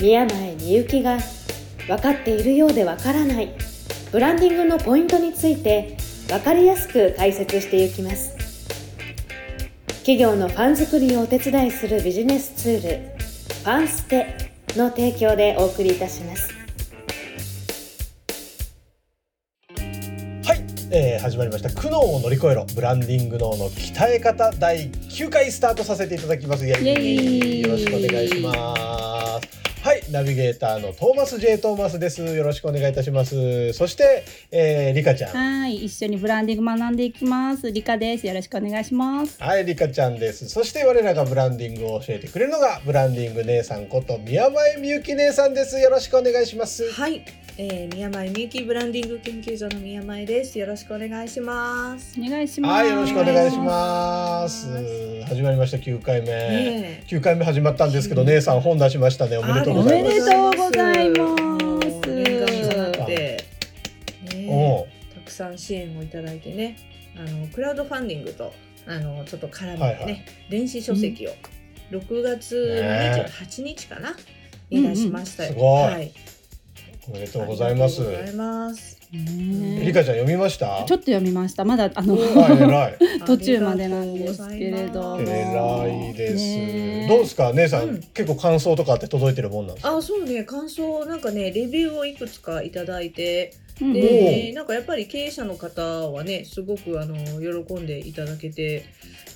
宮前みゆきが分かっているようで分からない。ブランディングのポイントについて分かりやすく解説していきます。企業のファン作りをお手伝いするビジネスツールファンステの提供でお送りいたします。はい、えー始まりました。苦悩を乗り越えろ。ブランディング脳の鍛え方第9回スタートさせていただきます。イエイイエイよろしくお願いします。はいナビゲーターのトーマス J トーマスですよろしくお願いいたしますそして、えー、リカちゃんはい、一緒にブランディング学んでいきます。リカです。よろしくお願いします。はい、リカちゃんです。そして我らがブランディングを教えてくれるのがブランディング姉さんこと宮前みゆき姉さんです。よろしくお願いします。はい、えー、宮前みゆきブランディング研究所の宮前です。よろしくお願いします。お願いします。はい、よろしくお願いします。始まりました9回目。ね9回目始まったんですけど、姉さん本出しましたね。おめでとうございます。おめでとうございますねたくさん支援をいただいてね、あのクラウドファンディングとあのちょっと絡めてね、はいはい電子書籍を6月ね28日かな、に出しましたよ。うんうんすごいはい、おめでとうございますあ。りがとうございます。ねリカちゃん読みました？ちょっと読みました。まだあのはい、偉い。途中までなんですけれども偉いです。ねどうですか、姉さん、うん結構感想とかって届いてるもんなんですか？あ、そうね、感想なんかね、レビューをいくつかいただいて、うんで、なんかやっぱり経営者の方はね、すごくあの喜んでいただけて、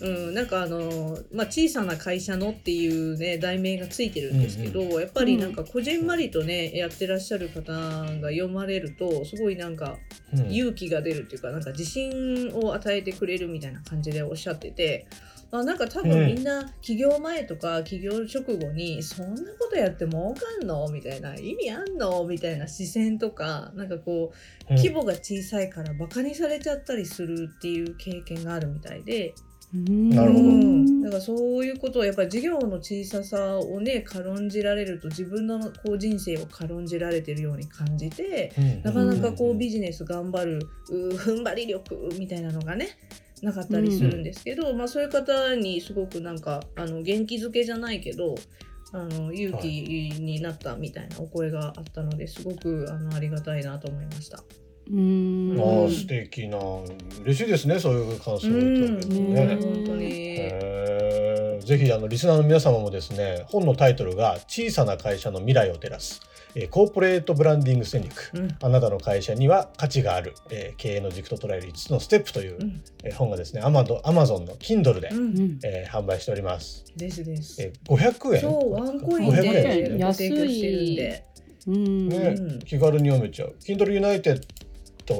うん、なんかあの、まあ、小さな会社のっていうね、題名がついてるんですけど、やっぱりなんかこじんまりとね、やってらっしゃる方が読まれると、すごいなんかうん。勇気が出るっていうか、なんか自信を与えてくれるみたいな感じでおっしゃってて、あなんか多分みんな起業前とか起業直後にそんなことやって儲かんの？みたいな意味あんの？みたいな視線とかなんかこううん。規模が小さいからバカにされちゃったりするっていう経験があるみたいで、なるほど。うん。だからそういうことをやっぱり事業の小ささをね軽んじられると自分のこう人生を軽んじられてるように感じてうん。なかなかこうビジネス頑張る踏ん張り力みたいなのがねなかったりするんですけど、まあ、そういう方にすごくなんかあの元気づけじゃないけどあの勇気になったみたいなお声があったのですごくあのありがたいなと思いました。うん。ああ素敵な。嬉しいですねそういう感想を。いただけるとうんね。本当に、えー。ぜひあのリスナーの皆様もですね本のタイトルが「小さな会社の未来を照らす、えーコーポレートブランディング戦略」うん。あなたの会社には価値がある、えー経営の軸と捉える5つのステップという、うん。えー本がですねアマゾン Amazon の Kindle で、うん。うん。えー販売しております。ですです。えー、500円そうワンコイン500で。円ご提供してるんで。うんねうん。気軽に読めちゃう。Kindle United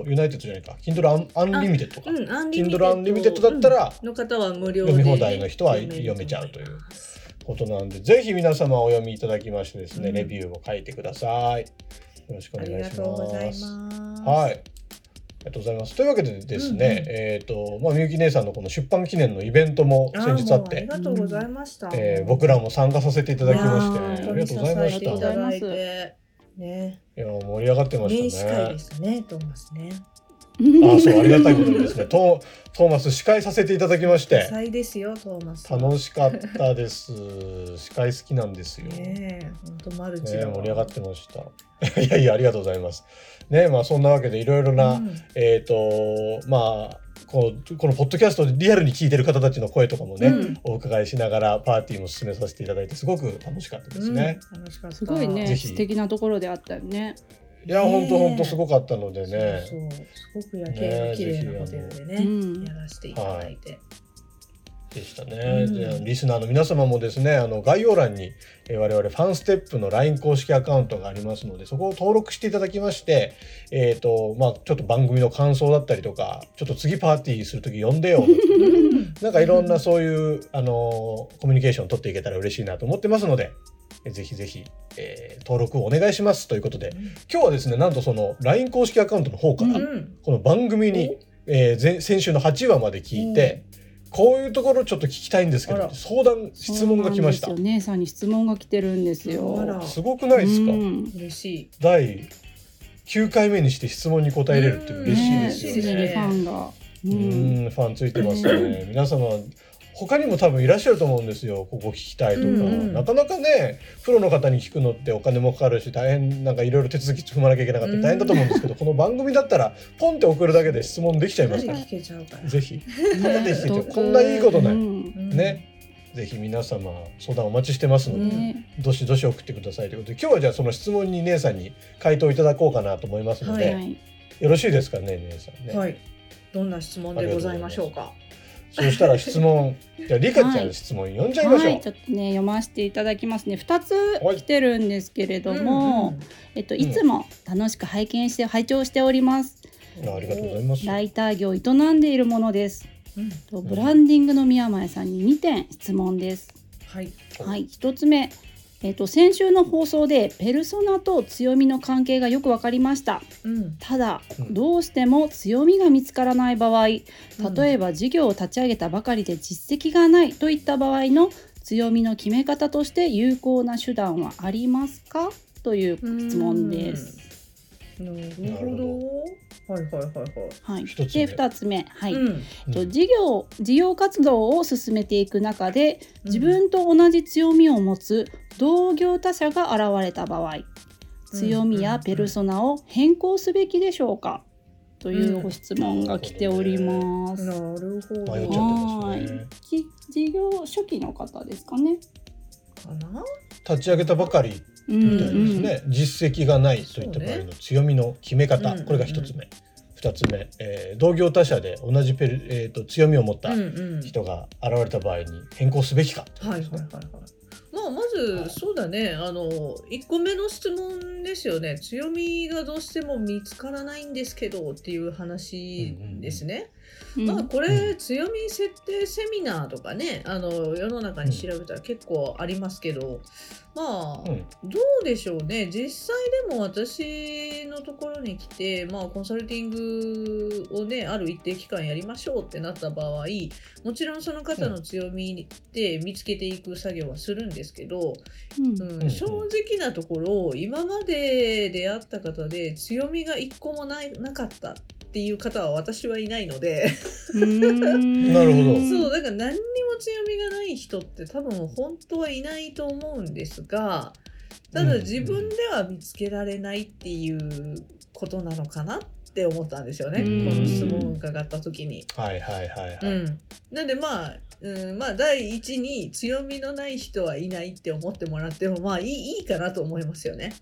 ユナイテッドじゃないか。Kindle アン Unlimited か。うん、アン Kindle アンリミテッドだったらうん。の方は無料で読み放題の人は読めちゃうということなんで、ぜひ皆様お読みいただきましてですね、うんレビューを書いてください。よろしくお願いします。はい。ありがとうございます。というわけでですね、うんうんえっ、と、まあ、みゆき姉さんのこの出版記念のイベントもあ先日あってあり、がとうございました。えー僕らも参加させていただきまして、ありがとうございました。ね、いや、盛り上がってま年始したね会で。したね、トーマスね。あ、そう、ありがたいことにですね、トートーマス司会させていただきまして、最ですよ、トーマスは。楽しかったです。司会好きなんですよ。ねえ、本当マルチね、盛り上がってました。いやいや、ありがとうございます。ね、まあ、そんなわけで、いろいろな、うんえっ、と、まあ、この、このポッドキャストでリアルに聞いてる方たちの声とかもね、うんお伺いしながら、パーティーも進めさせていただいて、すごく楽しかったですね。うん楽しかった。すごいぜねひ素敵なところであったよね。いや、本当ね本当すごかったのでね。そうそう。すごく夜景の綺麗なホテルでね、うん。やらせていただいて。でしたね、うん。じゃあリスナーの皆様もですねあの概要欄に、えー我々ファンステップの LINE 公式アカウントがありますのでそこを登録していただきまして、えーとまあ、ちょっと番組の感想だったりとかちょっと次パーティーする時呼んでよ。なんかいろんなそういう、あのコミュニケーション取っていけたら嬉しいなと思ってますのでえぜひぜひ、えー登録をお願いしますということで今日はですねなんとその LINE 公式アカウントの方から、うんこの番組に、えー前先週の8話まで聞いて、こういうところちょっと聞きたいんですけど相談質問が来ました。そうなんですよ姉さんに質問が来てるんですあよ。ら。すごくないですか、うん。嬉しい。第9回目にして質問に答えれるって嬉しいね。ですよすでにファンが。ううんんファンついてますね。皆様他にも多分いらっしゃると思うんですよ。ここ聞きたいとか、うんうん。なかなかねプロの方に聞くのってお金もかかるし大変なんかいろいろ手続き踏まなきゃいけなかったり大変だと思うんですけど、この番組だったらポンって送るだけで質問できちゃいますから。ぜひ。こんないいことない。うん。ね、ぜひ皆様相談お待ちしてますので、ね。どしどし送ってくださいということで。今日はじゃあその質問に姉さんに回答いただこうかなと思いますので、はい。よろしいですかね姉さんね。はい。どんな質問でございましょうか？そうしたら質問じゃあリカちゃんはい質問読んじゃいましょう。はい、ちょっとね読ませていただきますね。二つはい来てるんですけれども、えっといつも楽しく拝見して拝聴しております。あありがとうございます。ライター業を営んでいるものです。うんうんとブランディングの宮前さんに2点質問です。はい。はい、一つ目。えっと先週の放送でペルソナと強みの関係がよく分かりました。うん。ただうんどうしても強みが見つからない場合例うんえば事業を立ち上げたばかりで実績がないといった場合の強みの決め方として有効な手段はありますか？という質問です。なるなるほほど。はいはいはいはい。はい、一つ目で2つ目、はいうんと事業事業活動を進めていく中で自分と同じ強みを持つ同業他社が現れた場合強みやペルソナを変更すべきでしょうか？というご質問が来ております。なるほど。ね。き事業初期の方ですかね。かな？立ち上げたばかりうんみたいですね。実績がないといった場合の強みの決め方、うんこれが一つ目。二つ目、えー同業他社で同じペル、えー、と強みを持ったうんうん。人が現れた場合に変更すべきか。はいはいはいはい。まあまずそうだねあの1個目の質問ですよね強みがどうしても見つからないんですけどっていう話ですね。うんまあこうれ強み設定セミナーとかねあの世の中に調べたら結構ありますけどまあうん。どうでしょうね。実際でも私のところに来て、まあ、コンサルティングをねある一定期間やりましょうってなった場合もちろんその方の強みで見つけていく作業はするんですけど、うん。正直なところ今まで出会った方で強みが一個もないなかった。っていう方は私はいないので。うんなるほどそうだから何にも強みがない人って多分本当はいないと思うんですがただうん自分では見つけられないっていうことなのかなって思ったんですよね、うんこの質問を伺った時に。はいはいはいはい。うん、なんでまあ、うん、まあ第一に強みのない人はいないって思ってもらってもまあいいいいかなと思いますよね。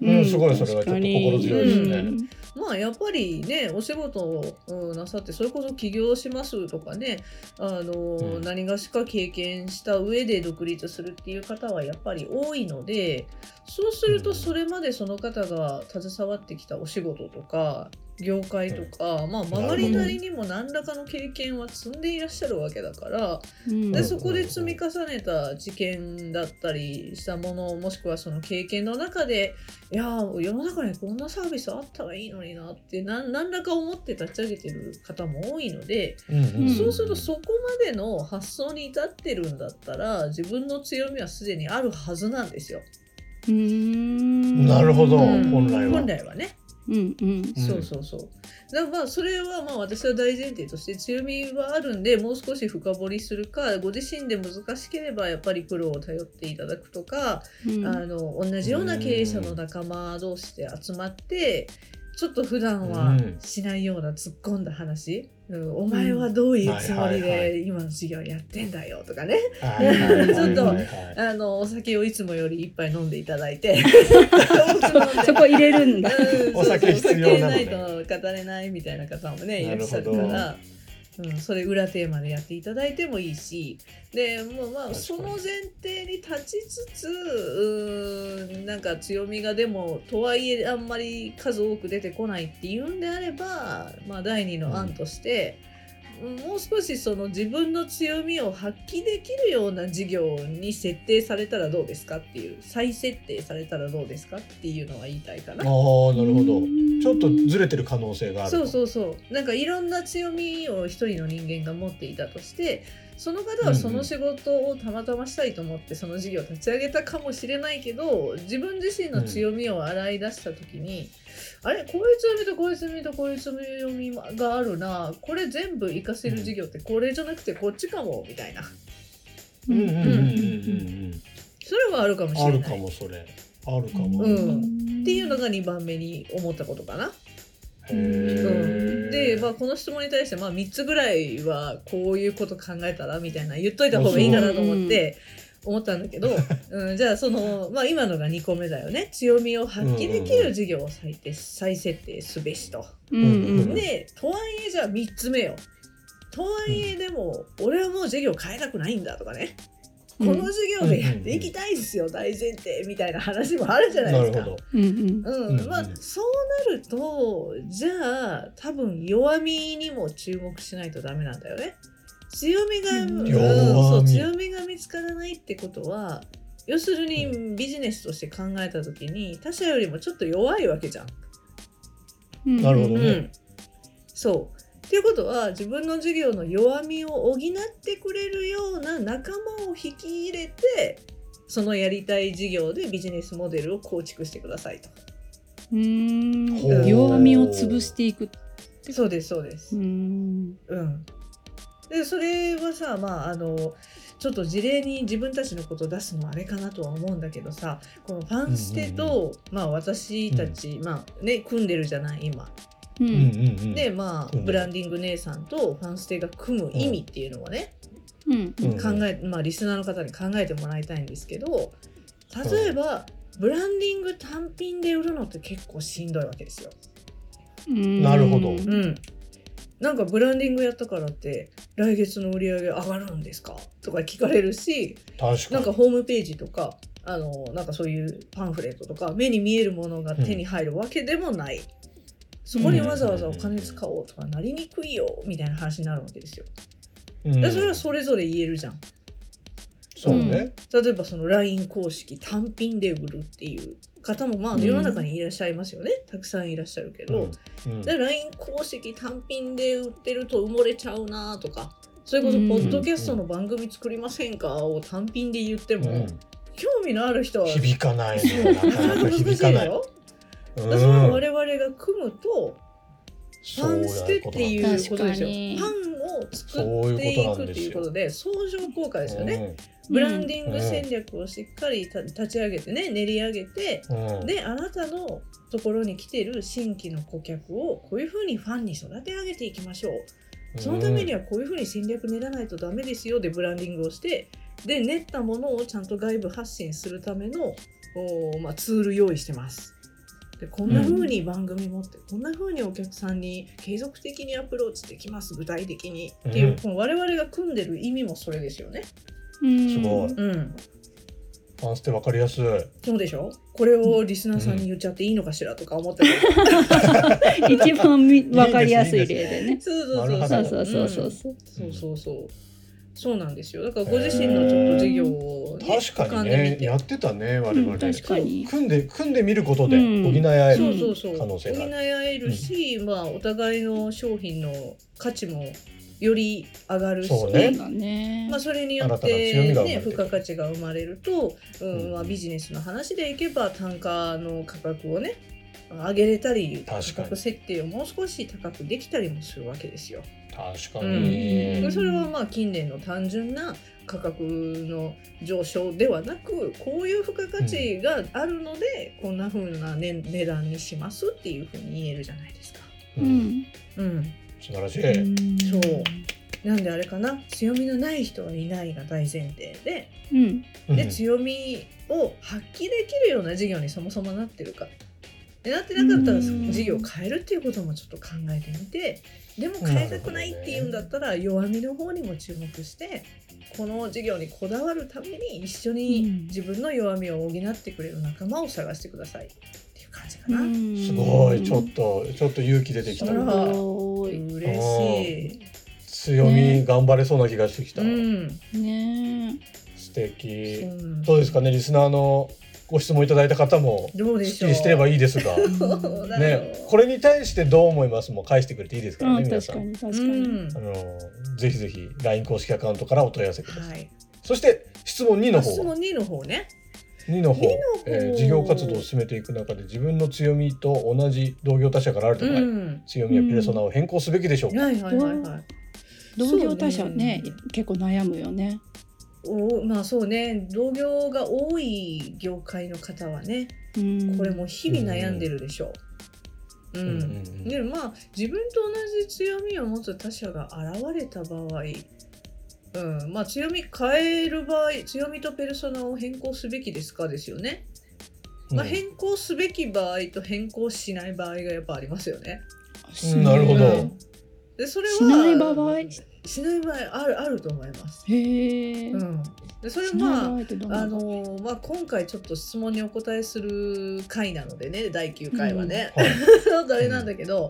うんすごいそれはちょっと心強いですねうんまあやっぱりねお仕事を、うんなさってそれこそ起業しますとかねあの、うん。何がしか経験した上で独立するっていう方はやっぱり多いのでそうするとうん。それまでその方が携わってきたお仕事とか業界とか、まあ周りなりにも何らかの経験は積んでいらっしゃるわけだから。うんでそこで積み重ねた知見だったりしたものもしくはその経験の中でいやー世の中にこんなサービスあったらいいのになって何何らか思って立ち上げてる方も多いので、うんうんそうするとそこまでの発想に至ってるんだったら自分の強みはすでにあるはずなんですよ。うんなるほどうん本来は本来はね。うんうん。うん。そうそうそう。だからまあそれはまあ私は大前提として強みはあるんでもう少し深掘りするかご自身で難しければやっぱりプロを頼っていただくとか、うん。あの同じような経営者の仲間同士で集まってちょっと普段はうん。しないような突っ込んだ話、うんお前はどういうつもりで今の授業やってんだよとかね、ちょっとはいあのお酒をいつもより一杯飲んでいただいて。そこ入れるんだ。うんお酒必要なのね。お酒ないと語れないみたいな方もねいらっしゃるから。うん、それ裏テーマでやっていただいてもいいし。でもうまあその前提に立ちつつうーんなんか強みがでもとはいえあんまり数多く出てこないっていうんであれば、まあ、第二の案として、もう少しその自分の強みを発揮できるような事業に設定されたらどうですかっていう再設定されたらどうですかっていうのは言いたいかな。ああなるほど。ちょっとずれてる可能性があると。そうそうそう。なんかいろんな強みを一人の人間が持っていたとしてその方はその仕事をたまたましたいと思ってその事業を立ち上げたかもしれないけど自分自身の強みを洗い出した時に、あれこういう強みとこういう強みとこういう強みがあるなこれ全部活かせる事業ってこれじゃなくてこっちかもみたいな。うんうんうんうんうん。それはあるかもしあるれない。かもそれ。あるかも、うん。んっていうのが2番目に思ったことかな。へーで、まあ、この質問に対して、まあ、3つぐらいはこういうこと考えたらみたいな言っといた方がいいかなと思って思ったんだけど、うん、じゃあその、まあ、今のが2個目だよね強みを発揮できる事業を再定再設定すべしと。うんうんでとはいえじゃあ3つ目よ。とはいえでも俺はもう事業変えたくないんだとかね。この事業でやっていきたいですよ、大前提みたいな話もあるじゃないですか。なるほど。うんうん。うん。うんまあそうなるとじゃあ多分弱みにも注目しないとダメなんだよね。強みが、うんうん弱みそう強みが見つからないってことは要するにビジネスとして考えた時に他者よりもちょっと弱いわけじゃん。うん。なるほどね。うん、そうっていうことは自分の事業の弱みを補ってくれるような仲間を引き入れてそのやりたい事業でビジネスモデルを構築してくださいと。うん弱みを潰していくそうですそうです。うんうん、でそれはさまああのちょっと事例に自分たちのことを出すのはあれかなとは思うんだけどさこのファンステと、まあ、私たち、まあね、組んでるじゃない今。ううんうんんうん。でまあブランディング姉さんとファンステが組む意味っていうのをね、うん。うん。考えまあ、リスナーの方に考えてもらいたいんですけど例えば、ブランディング単品で売るのって結構しんどいわけですよ。うん。なるほど。うん、なんかブランディングやったからって来月の売り上げ上がるんですか？とか聞かれるし確かに。なんかホームページとかあのなんかそういうパンフレットとか目に見えるものが手に入るわけでもない、そこにわざわざお金使おうとかなりにくいよみたいな話になるわけですよ。うん。でそれはそれぞれ言えるじゃん。そうね、例えばその LINE 公式単品で売るっていう方もまあうん。世の中にいらっしゃいますよね、たくさんいらっしゃるけど、うん。で LINE 公式単品で売ってると埋もれちゃうなとかそれこそうんポッドキャストの番組作りませんかを単品で言っても、うん。興味のある人は響かないねなかなか響かないよ。うん。だから我々が組むとフそうァンステっていうことですよ。確かに。ファンを作っていくっていうことで相乗効果ですよね。ブランディング戦略をしっかりた立ち上げてね練り上げてうん。うんであなたのところに来てる新規の顧客をこういうふうにファンに育て上げていきましょう。そのためにはこういうふうに戦略練らないとダメですよ。でブランディングをしてで練ったものをちゃんと外部発信するためのおーまあ、ツール用意してます。でこんな風に番組持って、こんな風にお客さんに継続的にアプローチできます具体的に。っていう、うん我々が組んでる意味もそれですよね。うん。すごい。うん、ファンステわかりやすい。そうでしょ？これをリスナーさんに言っちゃっていいのかしらとか思ったけど、一番みわかりやすい例でね。そうそうそうそう。そうそうそううん。そう。そうそうそうそうなんですよ。だからご自身のちょっと事業を、ね、確かにねやってたね我々、うん確かに。組んで組んでみることでうん。補い合えそうるそうそう。可能性がある。補い合えるし、まあお互いの商品の価値もより上がるし。そうね。まあ、。それによって、ね、付加価値が生まれると、うんうんまあ、ビジネスの話でいけば単価の価格をね上げれたり価確かに。格設定をもう少し高くできたりもするわけですよ。確かうんに、でそれはまあ近年の単純な価格の上昇ではなくこういう付加価値があるので、こんな風な、ね、値段にしますっていう風に言えるじゃないですか。ううんん。うん、素晴らしい、そうなんであれかな強みのない人はいないが大前提でうん。うんで強みを発揮できるような事業にそもそもなってるか。でなってなかったらうん事業を変えるっていうこともちょっと考えてみてでも変えたくないっていうんだったら弱みの方にも注目してこの事業にこだわるために一緒に自分の弱みを補ってくれる仲間を探してください。っていう感じかな。すごい。ちょっとちょっと勇気出てきた。嬉しい。強み頑張れそうな気がしてきた、うん。ね。素敵。どうですかねリスナーのご質問いただいた方もどうですしょう。っきりしてればいいですが。ね。これに対してどう思いますも返してくれていいですからねうん皆さん。確かに確かうに、ん。あのぜひぜひ LINE 公式アカウントからお問い合わせください、はい。そして質問2の方は？あ質問2の方ね。2の方。二の方。えー事業活動を進めていく中で自分の強みと同じ同業他社からあるとか、うん。強みやペルソナを変更すべきでしょうか、はいはいはいはい。同業他社ねね。結構悩むよねおまあそうね。同業が多い業界の方はねうん。これも日々悩んでるでしょう。うん。でまあ自分と同じ強みを持つ他者が現れた場合、うん、まあ強み変える場合強みとペルソナを変更すべきですかですよね。まあ、うん変更すべき場合と変更しない場合がやっぱありますよね。うんなるほど。うんでそれはしない場合？へしない場合あるあると思います。え、うん、でそれまああののまあ、今回ちょっと質問にお答えする回なのでね第9回はね、はい。あれなんだけど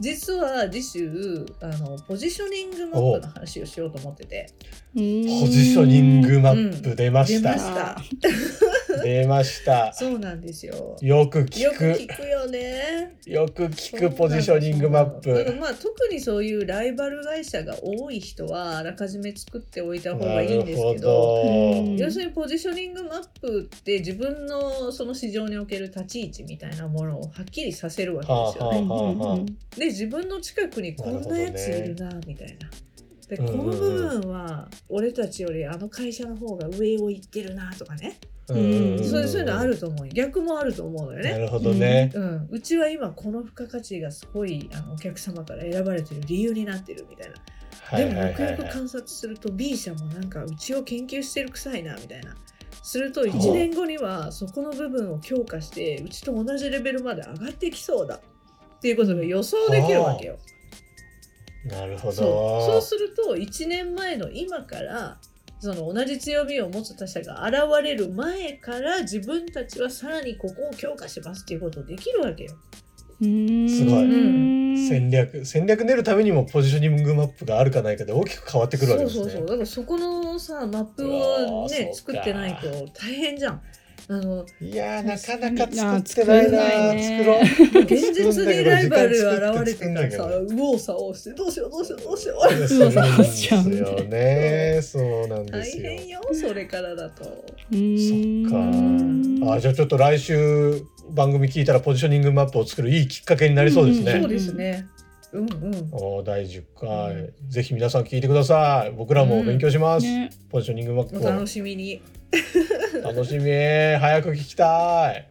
実は次週あのポジショニングマップの話をしようと思ってて。ポポジショニングマップ出ました、出ました 出ました。そうなんですよ。よく聞よくく聞くよね。よく聞くポジショニングマップ。まあ特にそういうライバル会社が多い人はあらかじめ作っておいた方がいいんですけどどうん要するにポジショニングマップって自分のその市場における立ち位置みたいなものをはっきりさせるわけですよね。はあはあはあで自分の近くにこんなやついるなみたいな。でこの部分は俺たちよりあの会社の方が上を行ってるなとかね、うんそういうのあると思う逆もあると思うのよね。なるほどね、うん、うちは今この付加価値がすごいあのお客様から選ばれてる理由になってるみたいな。はいでもよくよく観察すると B 社もなんかうちを研究してる臭いなみたいな。すると1年後にはそこの部分を強化してうちと同じレベルまで上がってきそうだっていうことが予想できるわけよ。なるほそう。そうどすると1年前の今からその同じ強みを持つ他者が現れる前から自分たちはさらにここを強化しますっていうことできるわけよ。うん。すごい。うん戦略戦略練るためにもポジショニングマップがあるかないかで大きく変わってくるわけですね。そうそうそう。だからそここのさマップうをね作ってないと大変じゃん。あのいやーなかなか作ってないな作れないね作ろう。現実にライバル現れてからさ右往左往してどうしようどうしようどうしよう。そうなんですしちゃうねよねそうなんで大すよ。変よそれからだと。うんそっか。あじゃあちょっと来週番組聞いたらポジショニングマップを作るいいきっかけになりそうですね、うんそうですね。うんうん。おー第10回、うぜひ皆さん聞いてください。僕らも勉強します、ね。ポジショニングマップを。お楽しみに。楽しみ。早く聞きたい。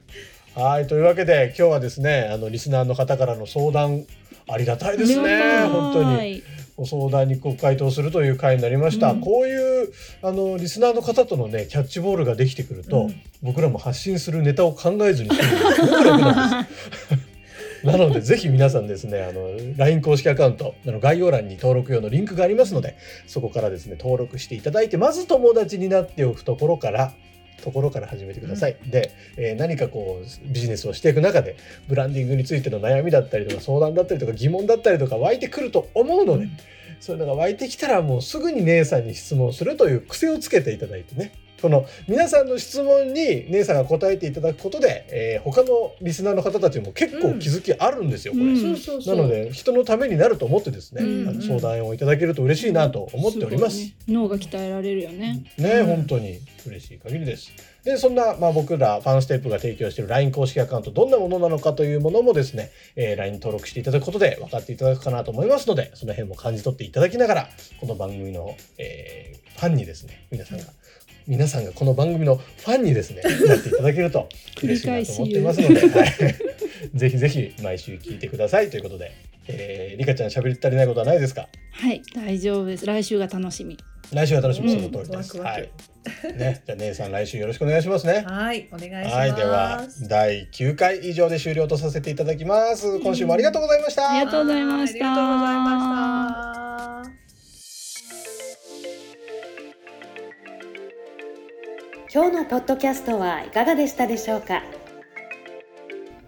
はいというわけで今日はですねあのリスナーの方からの相談ありがたいですね。本当に。にご相談にご回答するという回になりました、うん。こういうあのリスナーの方とのねキャッチボールができてくると、うん。僕らも発信するネタを考えずに済む。のがすごく楽なんですなのでぜひ皆さんですねあの LINE 公式アカウントあの概要欄に登録用のリンクがありますのでそこからですね登録していただいてまず友達になっておくところからところから始めてください。で、えー何かこうビジネスをしていく中でブランディングについての悩みだったりとか相談だったりとか疑問だったりとか湧いてくると思うので、そういうのが湧いてきたらもうすぐに姉さんに質問するという癖をつけていただいてねこの皆さんの質問に姉さんが答えていただくことで、えー他のリスナーの方たちも結構気づきあるんですよ、これ。うんそうそうそう。なので人のためになると思ってですね、うんあの相談をいただけると嬉しいなと思っております。ね脳が鍛えられるよね。ね、うん本当に嬉しい限りです。で、そんな、まあ、僕らファンステップが提供している LINE 公式アカウント、どんなものなのかというものもですね、えー LINE に登録していただくことで分かっていただくかなと思いますので、その辺も感じ取っていただきながら、この番組の、えーファンにですね、皆さんが、皆さんがこの番組のファンにですね、なっていただけると嬉しいなと思っていますので、はい、ぜひぜひ毎週聞いてくださいということで、えー、リカちゃん喋り足りないことはないですか？はい、大丈夫です。来週が楽しみ。来週は楽しみうんその通りです。ワクワクはい。ね、じゃあ姉さん来週よろしくお願いしますね。はい、お願いします。はい、では第9回以上で終了とさせていただきます。今週もありがとうございました。ありがとうございましたありがとうございました。今日のポッドキャストはいかがでしたでしょうか？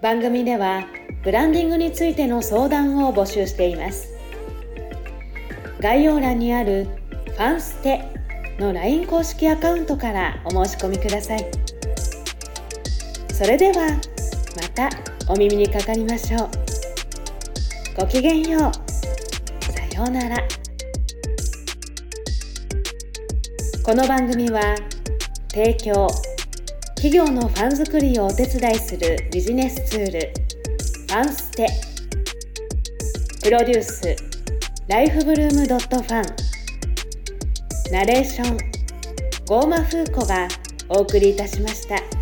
番組ではブランディングについての相談を募集しています。概要欄にあるファンステの LINE 公式アカウントからお申し込みください。それではまたお耳にかかりましょう。ごきげんよう。さようなら。この番組は提供。企業のファン作りをお手伝いするビジネスツール。ファンステ。プロデュース。ライフブルームドットファン。ナレーション。ゴーマフーコがお送りいたしました。